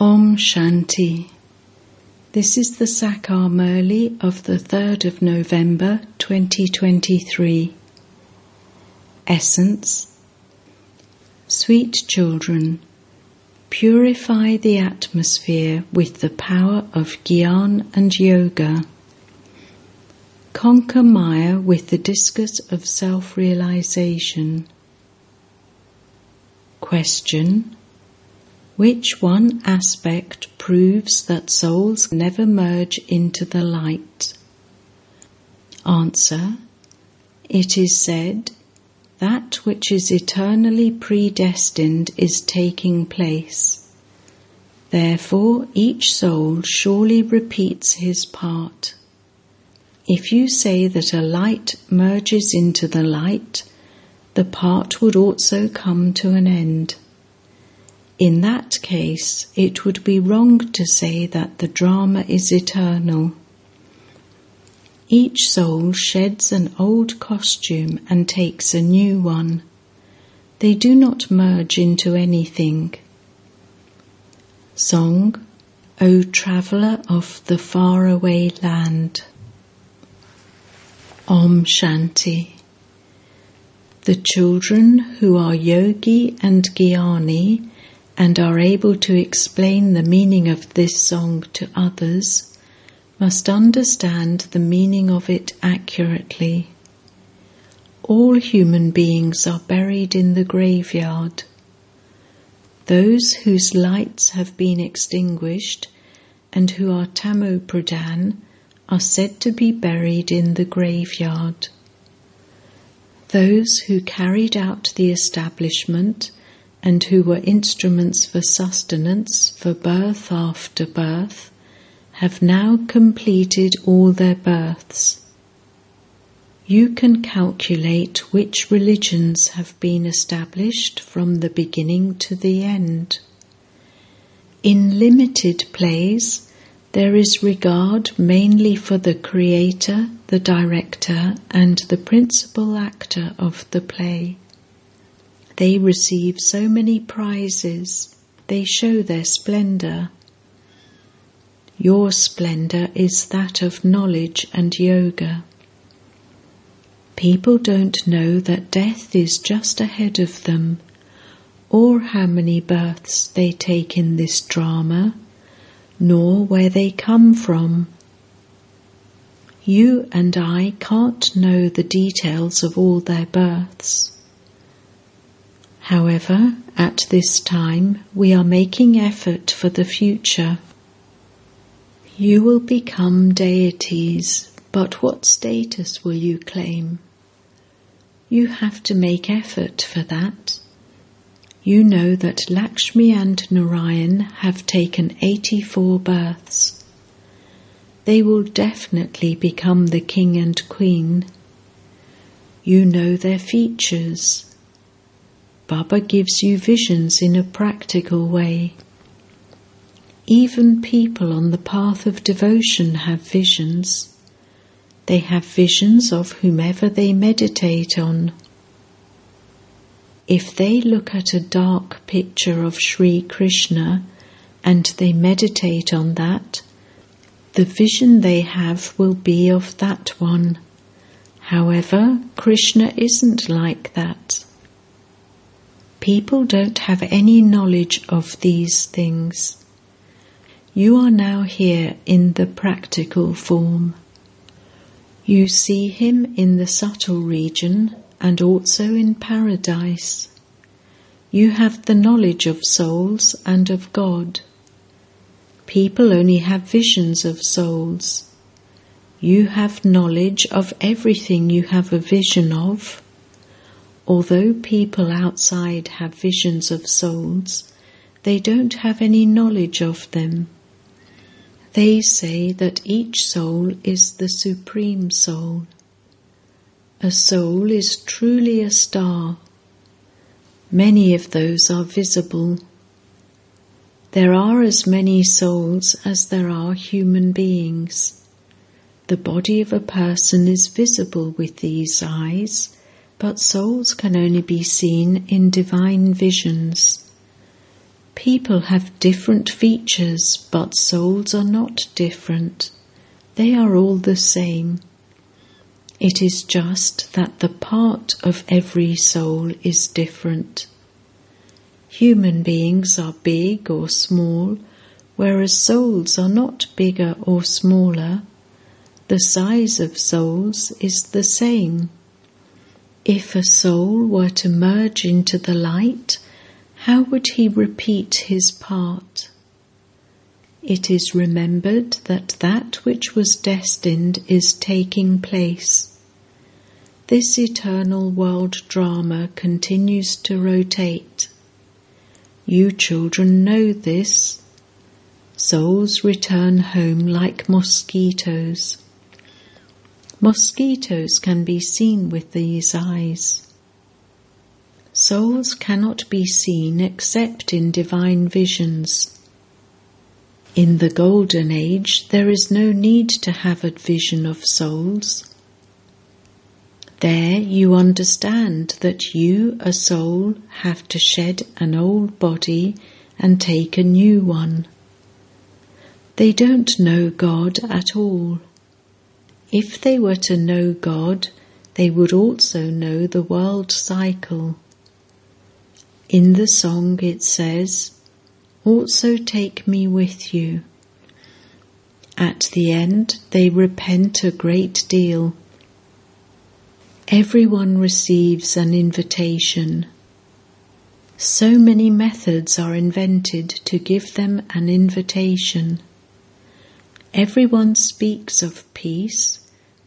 Om Shanti. This is the Sakar Murli of the 3rd of November 2023. Essence Sweet children, purify the atmosphere with the power of Gyan and Yoga. Conquer Maya with the discus of self realization. Question which one aspect proves that souls never merge into the light? Answer It is said, that which is eternally predestined is taking place. Therefore, each soul surely repeats his part. If you say that a light merges into the light, the part would also come to an end. In that case, it would be wrong to say that the drama is eternal. Each soul sheds an old costume and takes a new one. They do not merge into anything. Song, O Traveller of the Faraway Land. Om Shanti. The children who are yogi and gyani and are able to explain the meaning of this song to others must understand the meaning of it accurately. All human beings are buried in the graveyard. Those whose lights have been extinguished and who are tamo pradhan are said to be buried in the graveyard. Those who carried out the establishment and who were instruments for sustenance for birth after birth, have now completed all their births. You can calculate which religions have been established from the beginning to the end. In limited plays, there is regard mainly for the creator, the director, and the principal actor of the play. They receive so many prizes, they show their splendor. Your splendor is that of knowledge and yoga. People don't know that death is just ahead of them, or how many births they take in this drama, nor where they come from. You and I can't know the details of all their births. However, at this time we are making effort for the future. You will become deities, but what status will you claim? You have to make effort for that. You know that Lakshmi and Narayan have taken 84 births. They will definitely become the king and queen. You know their features Baba gives you visions in a practical way. Even people on the path of devotion have visions. They have visions of whomever they meditate on. If they look at a dark picture of Sri Krishna and they meditate on that, the vision they have will be of that one. However, Krishna isn't like that. People don't have any knowledge of these things. You are now here in the practical form. You see him in the subtle region and also in paradise. You have the knowledge of souls and of God. People only have visions of souls. You have knowledge of everything you have a vision of Although people outside have visions of souls, they don't have any knowledge of them. They say that each soul is the Supreme Soul. A soul is truly a star. Many of those are visible. There are as many souls as there are human beings. The body of a person is visible with these eyes but souls can only be seen in divine visions. People have different features, but souls are not different. They are all the same. It is just that the part of every soul is different. Human beings are big or small, whereas souls are not bigger or smaller. The size of souls is the same. If a soul were to merge into the light, how would he repeat his part? It is remembered that that which was destined is taking place. This eternal world drama continues to rotate. You children know this. Souls return home like mosquitoes. Mosquitoes can be seen with these eyes. Souls cannot be seen except in divine visions. In the Golden Age, there is no need to have a vision of souls. There you understand that you, a soul, have to shed an old body and take a new one. They don't know God at all. If they were to know God, they would also know the world cycle. In the song it says, Also take me with you. At the end, they repent a great deal. Everyone receives an invitation. So many methods are invented to give them an invitation. Everyone speaks of peace,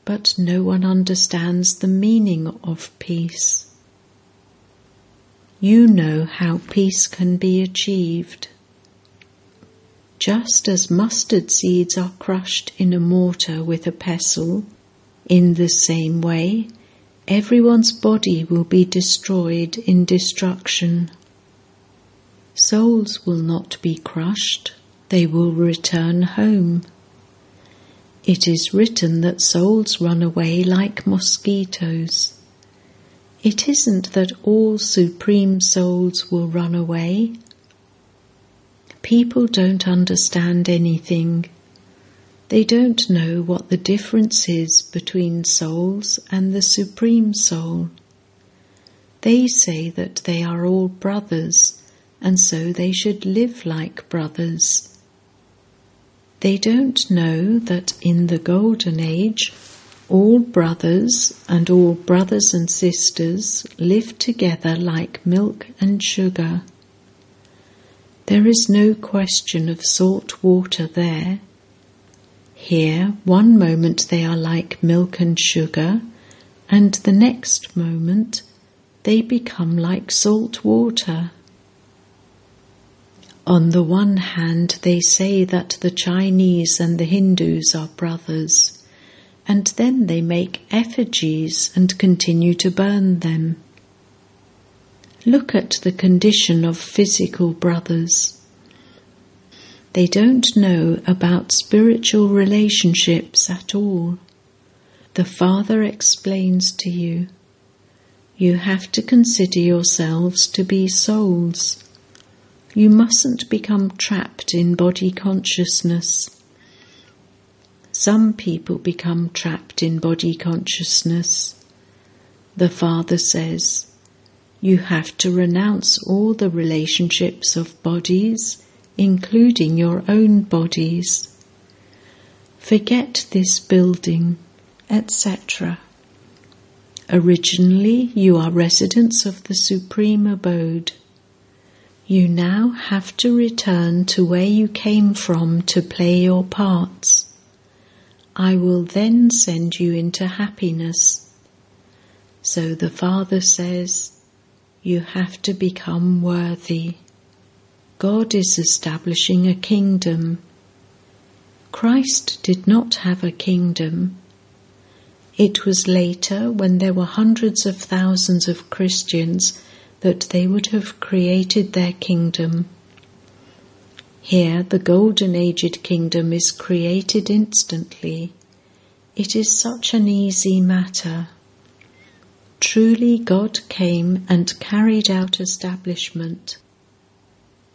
but no one understands the meaning of peace. You know how peace can be achieved. Just as mustard seeds are crushed in a mortar with a pestle, in the same way, everyone's body will be destroyed in destruction. Souls will not be crushed, they will return home. It is written that souls run away like mosquitoes. It isn't that all supreme souls will run away. People don't understand anything. They don't know what the difference is between souls and the Supreme Soul. They say that they are all brothers and so they should live like brothers. They don't know that in the Golden Age all brothers and all brothers and sisters live together like milk and sugar. There is no question of salt water there here, one moment they are like milk and sugar, and the next moment they become like salt water. On the one hand, they say that the Chinese and the Hindus are brothers, and then they make effigies and continue to burn them. Look at the condition of physical brothers. They don't know about spiritual relationships at all. The Father explains to you you have to consider yourselves to be souls. You mustn't become trapped in body consciousness. Some people become trapped in body consciousness. The Father says, You have to renounce all the relationships of bodies including your own bodies. Forget this building, etc. Originally, you are residents of the Supreme Abode. You now have to return to where you came from to play your parts. I will then send you into happiness. So the Father says, you have to become worthy. God is establishing a kingdom. Christ did not have a kingdom. It was later, when there were hundreds of thousands of Christians, that they would have created their kingdom. Here, the golden aged kingdom is created instantly. It is such an easy matter. Truly, God came and carried out establishment.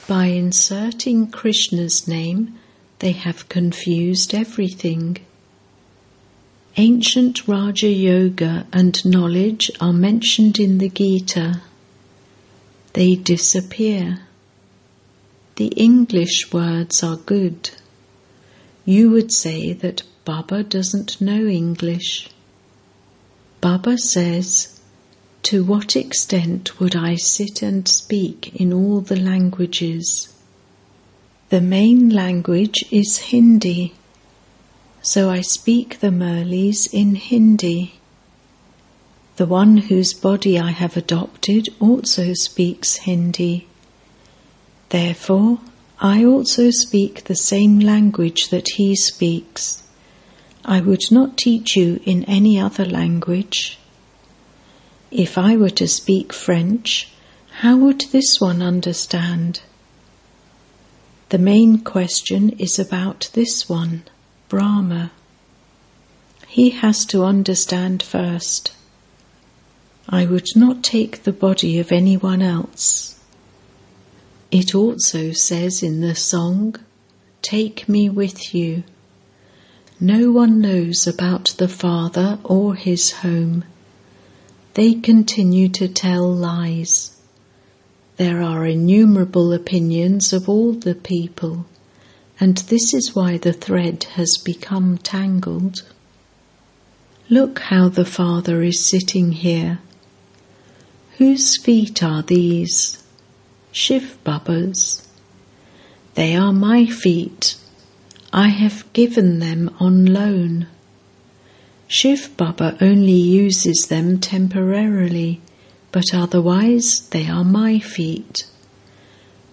By inserting Krishna's name, they have confused everything. Ancient Raja Yoga and knowledge are mentioned in the Gita. They disappear. The English words are good. You would say that Baba doesn't know English. Baba says, To what extent would I sit and speak in all the languages? The main language is Hindi so I speak the Murlis in Hindi. The one whose body I have adopted also speaks Hindi. Therefore, I also speak the same language that he speaks. I would not teach you in any other language. If I were to speak French, how would this one understand? The main question is about this one. Brahma. He has to understand first. I would not take the body of anyone else. It also says in the song, Take me with you. No one knows about the Father or his home. They continue to tell lies. There are innumerable opinions of all the people and this is why the thread has become tangled. Look how the Father is sitting here. Whose feet are these? Shiv Baba's. They are my feet. I have given them on loan. Shiv Baba only uses them temporarily, but otherwise they are my feet.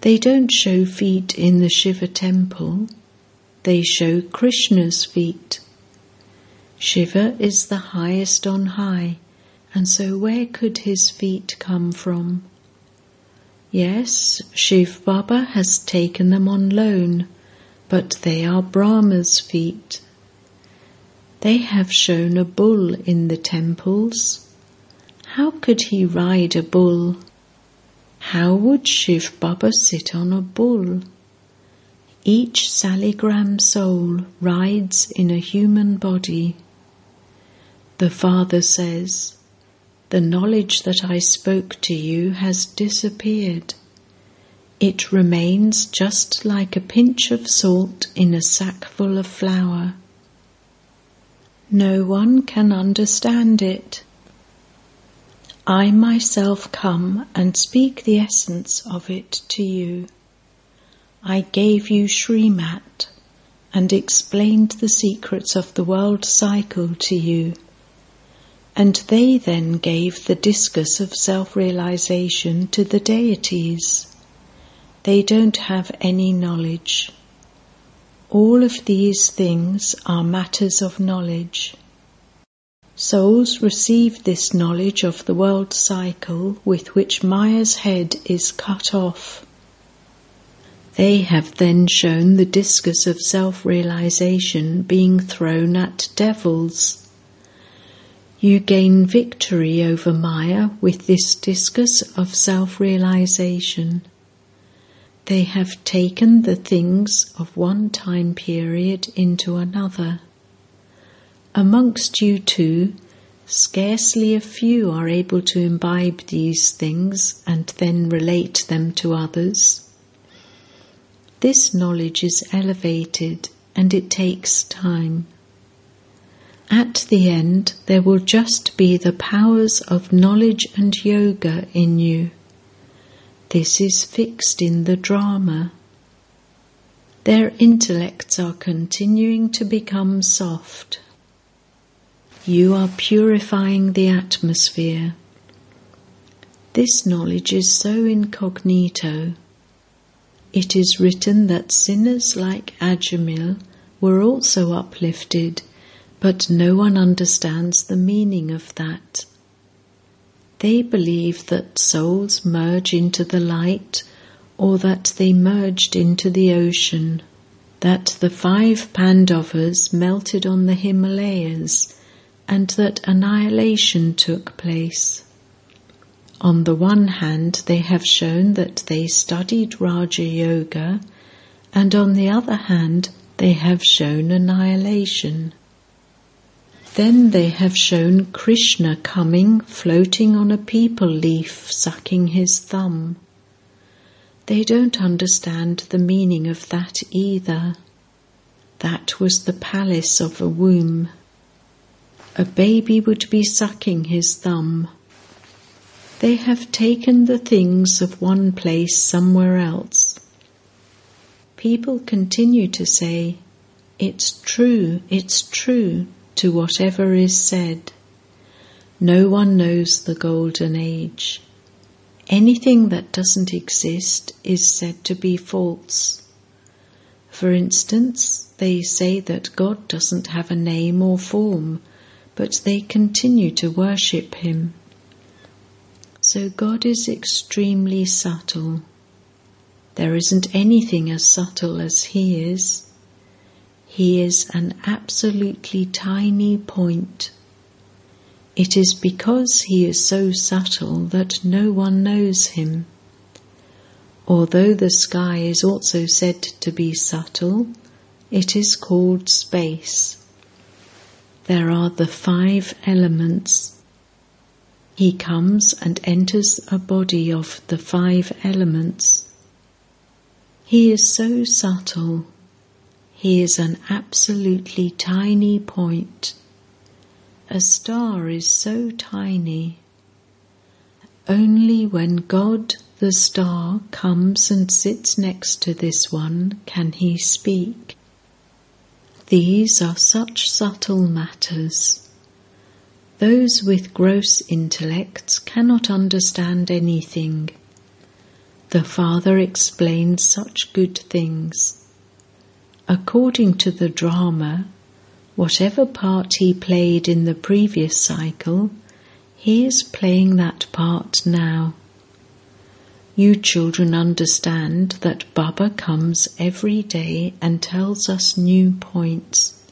They don't show feet in the Shiva temple, they show Krishna's feet. Shiva is the highest on high, and so where could his feet come from? Yes, Shiv Baba has taken them on loan, but they are Brahma's feet. They have shown a bull in the temples. How could he ride a bull? How would Shiv Baba sit on a bull? Each saligram soul rides in a human body. The Father says, The knowledge that I spoke to you has disappeared. It remains just like a pinch of salt in a sackful of flour. No one can understand it. I myself come and speak the essence of it to you. I gave you Srimat and explained the secrets of the world cycle to you. And they then gave the discus of self realization to the deities. They don't have any knowledge. All of these things are matters of knowledge. Souls receive this knowledge of the world cycle with which Maya's head is cut off. They have then shown the discus of self realization being thrown at devils. You gain victory over Maya with this discus of self realization. They have taken the things of one time period into another. Amongst you two, scarcely a few are able to imbibe these things and then relate them to others. This knowledge is elevated and it takes time. At the end, there will just be the powers of knowledge and yoga in you. This is fixed in the drama. Their intellects are continuing to become soft you are purifying the atmosphere. This knowledge is so incognito. It is written that sinners like Ajamil were also uplifted, but no one understands the meaning of that. They believe that souls merge into the light or that they merged into the ocean, that the five Pandavas melted on the Himalayas and that annihilation took place. On the one hand, they have shown that they studied Raja Yoga, and on the other hand, they have shown annihilation. Then they have shown Krishna coming, floating on a peepal leaf, sucking his thumb. They don't understand the meaning of that either. That was the palace of a womb. A baby would be sucking his thumb. They have taken the things of one place somewhere else. People continue to say, It's true, it's true to whatever is said. No one knows the golden age. Anything that doesn't exist is said to be false. For instance, they say that God doesn't have a name or form, but they continue to worship Him. So God is extremely subtle. There isn't anything as subtle as He is. He is an absolutely tiny point. It is because he is so subtle that no one knows him. Although the sky is also said to be subtle, it is called space. There are the five elements. He comes and enters a body of the five elements. He is so subtle he is an absolutely tiny point. A star is so tiny. Only when God the star comes and sits next to this one can he speak. These are such subtle matters. Those with gross intellects cannot understand anything. The Father explains such good things According to the drama, whatever part he played in the previous cycle, he is playing that part now. You children understand that Baba comes every day and tells us new points.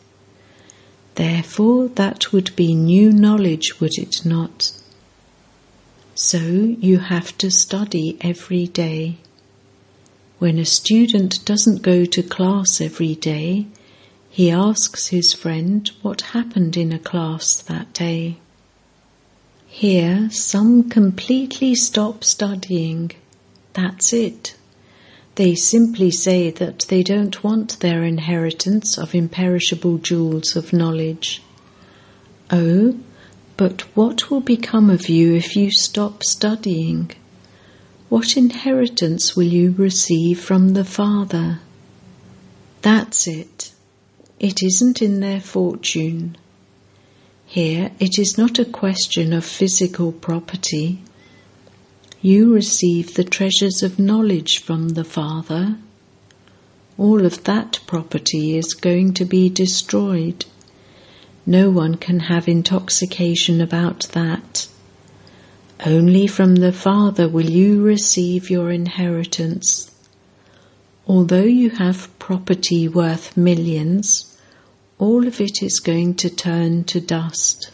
Therefore, that would be new knowledge, would it not? So you have to study every day. When a student doesn't go to class every day, he asks his friend what happened in a class that day. Here, some completely stop studying. That's it. They simply say that they don't want their inheritance of imperishable jewels of knowledge. Oh, but what will become of you if you stop studying? What inheritance will you receive from the Father? That's it. It isn't in their fortune. Here it is not a question of physical property. You receive the treasures of knowledge from the Father. All of that property is going to be destroyed. No one can have intoxication about that. Only from the Father will you receive your inheritance. Although you have property worth millions, all of it is going to turn to dust.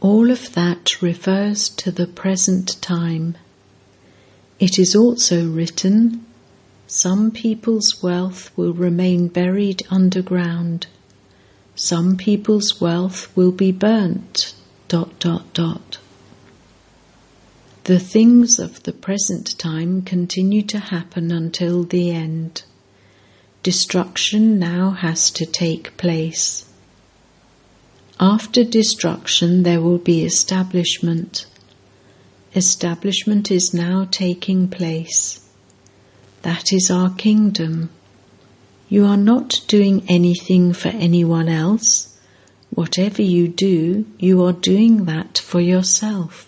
All of that refers to the present time. It is also written, some people's wealth will remain buried underground. Some people's wealth will be burnt. Dot dot dot. The things of the present time continue to happen until the end. Destruction now has to take place. After destruction, there will be establishment. Establishment is now taking place. That is our kingdom. You are not doing anything for anyone else. Whatever you do, you are doing that for yourself.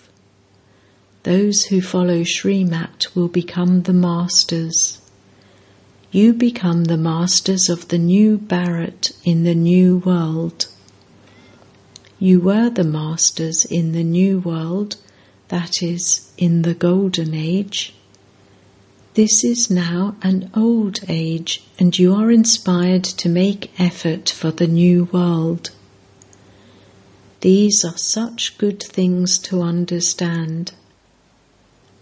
Those who follow Srimat will become the masters. You become the masters of the new Bharat in the new world. You were the masters in the new world, that is, in the golden age. This is now an old age, and you are inspired to make effort for the new world. These are such good things to understand.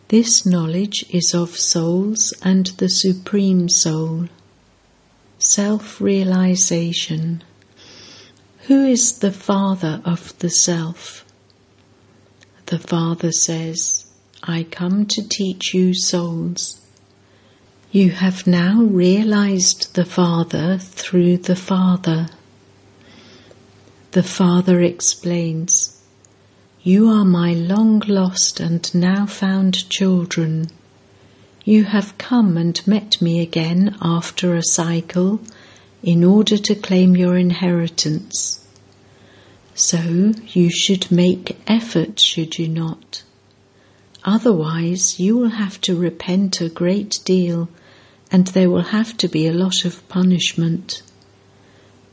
This knowledge is of souls and the Supreme Soul. Self realization. Who is the Father of the Self? The Father says, I come to teach you souls. You have now realized the Father through the Father. The Father explains, you are my long lost and now found children. You have come and met me again after a cycle in order to claim your inheritance. So you should make effort, should you not? Otherwise, you will have to repent a great deal and there will have to be a lot of punishment.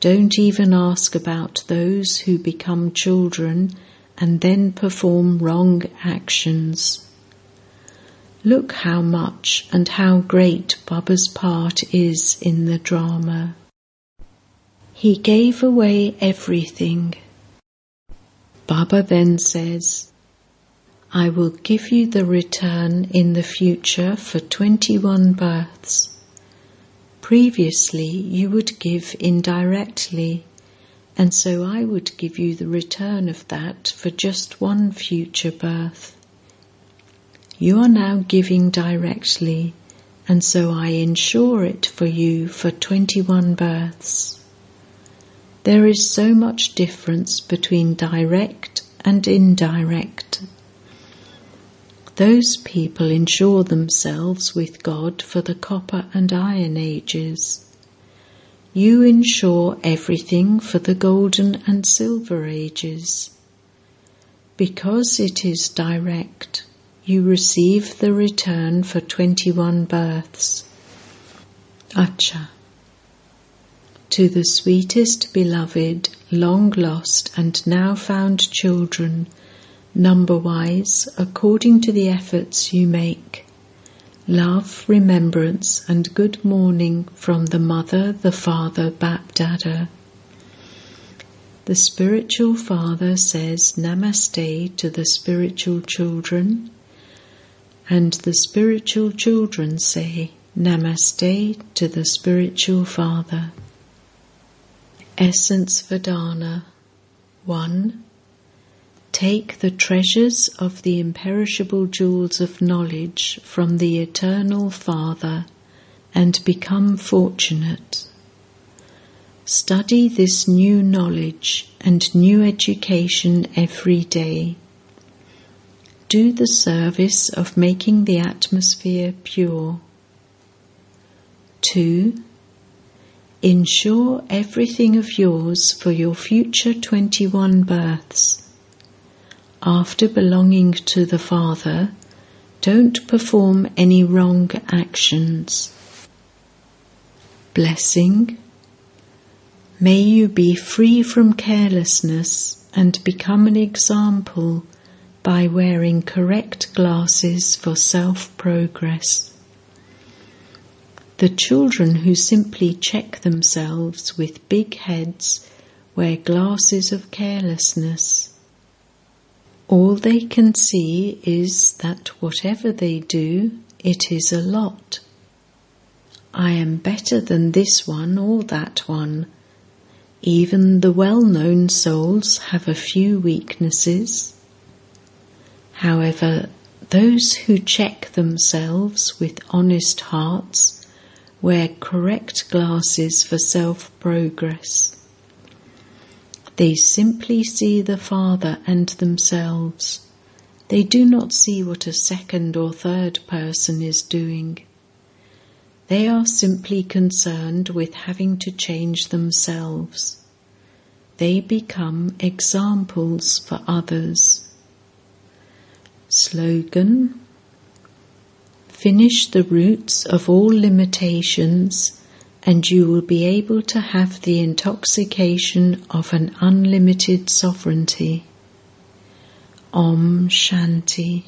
Don't even ask about those who become children and then perform wrong actions. Look how much and how great Baba's part is in the drama. He gave away everything. Baba then says, I will give you the return in the future for 21 births. Previously, you would give indirectly and so I would give you the return of that for just one future birth. You are now giving directly, and so I ensure it for you for 21 births. There is so much difference between direct and indirect. Those people insure themselves with God for the copper and iron ages. You insure everything for the golden and silver ages. Because it is direct, you receive the return for 21 births. Acha. To the sweetest beloved, long lost and now found children, number wise, according to the efforts you make love, remembrance, and good morning from the Mother, the Father, Bapdada. The spiritual father says Namaste to the spiritual children, and the spiritual children say Namaste to the spiritual father. Essence for Dharna 1. Take the treasures of the imperishable jewels of knowledge from the Eternal Father and become fortunate. Study this new knowledge and new education every day. Do the service of making the atmosphere pure. 2. Ensure everything of yours for your future 21 births after belonging to the Father, don't perform any wrong actions. Blessing. May you be free from carelessness and become an example by wearing correct glasses for self progress. The children who simply check themselves with big heads wear glasses of carelessness. All they can see is that whatever they do, it is a lot. I am better than this one or that one. Even the well known souls have a few weaknesses. However, those who check themselves with honest hearts wear correct glasses for self progress. They simply see the Father and themselves. They do not see what a second or third person is doing. They are simply concerned with having to change themselves. They become examples for others. Slogan Finish the roots of all limitations and you will be able to have the intoxication of an unlimited sovereignty. Om Shanti.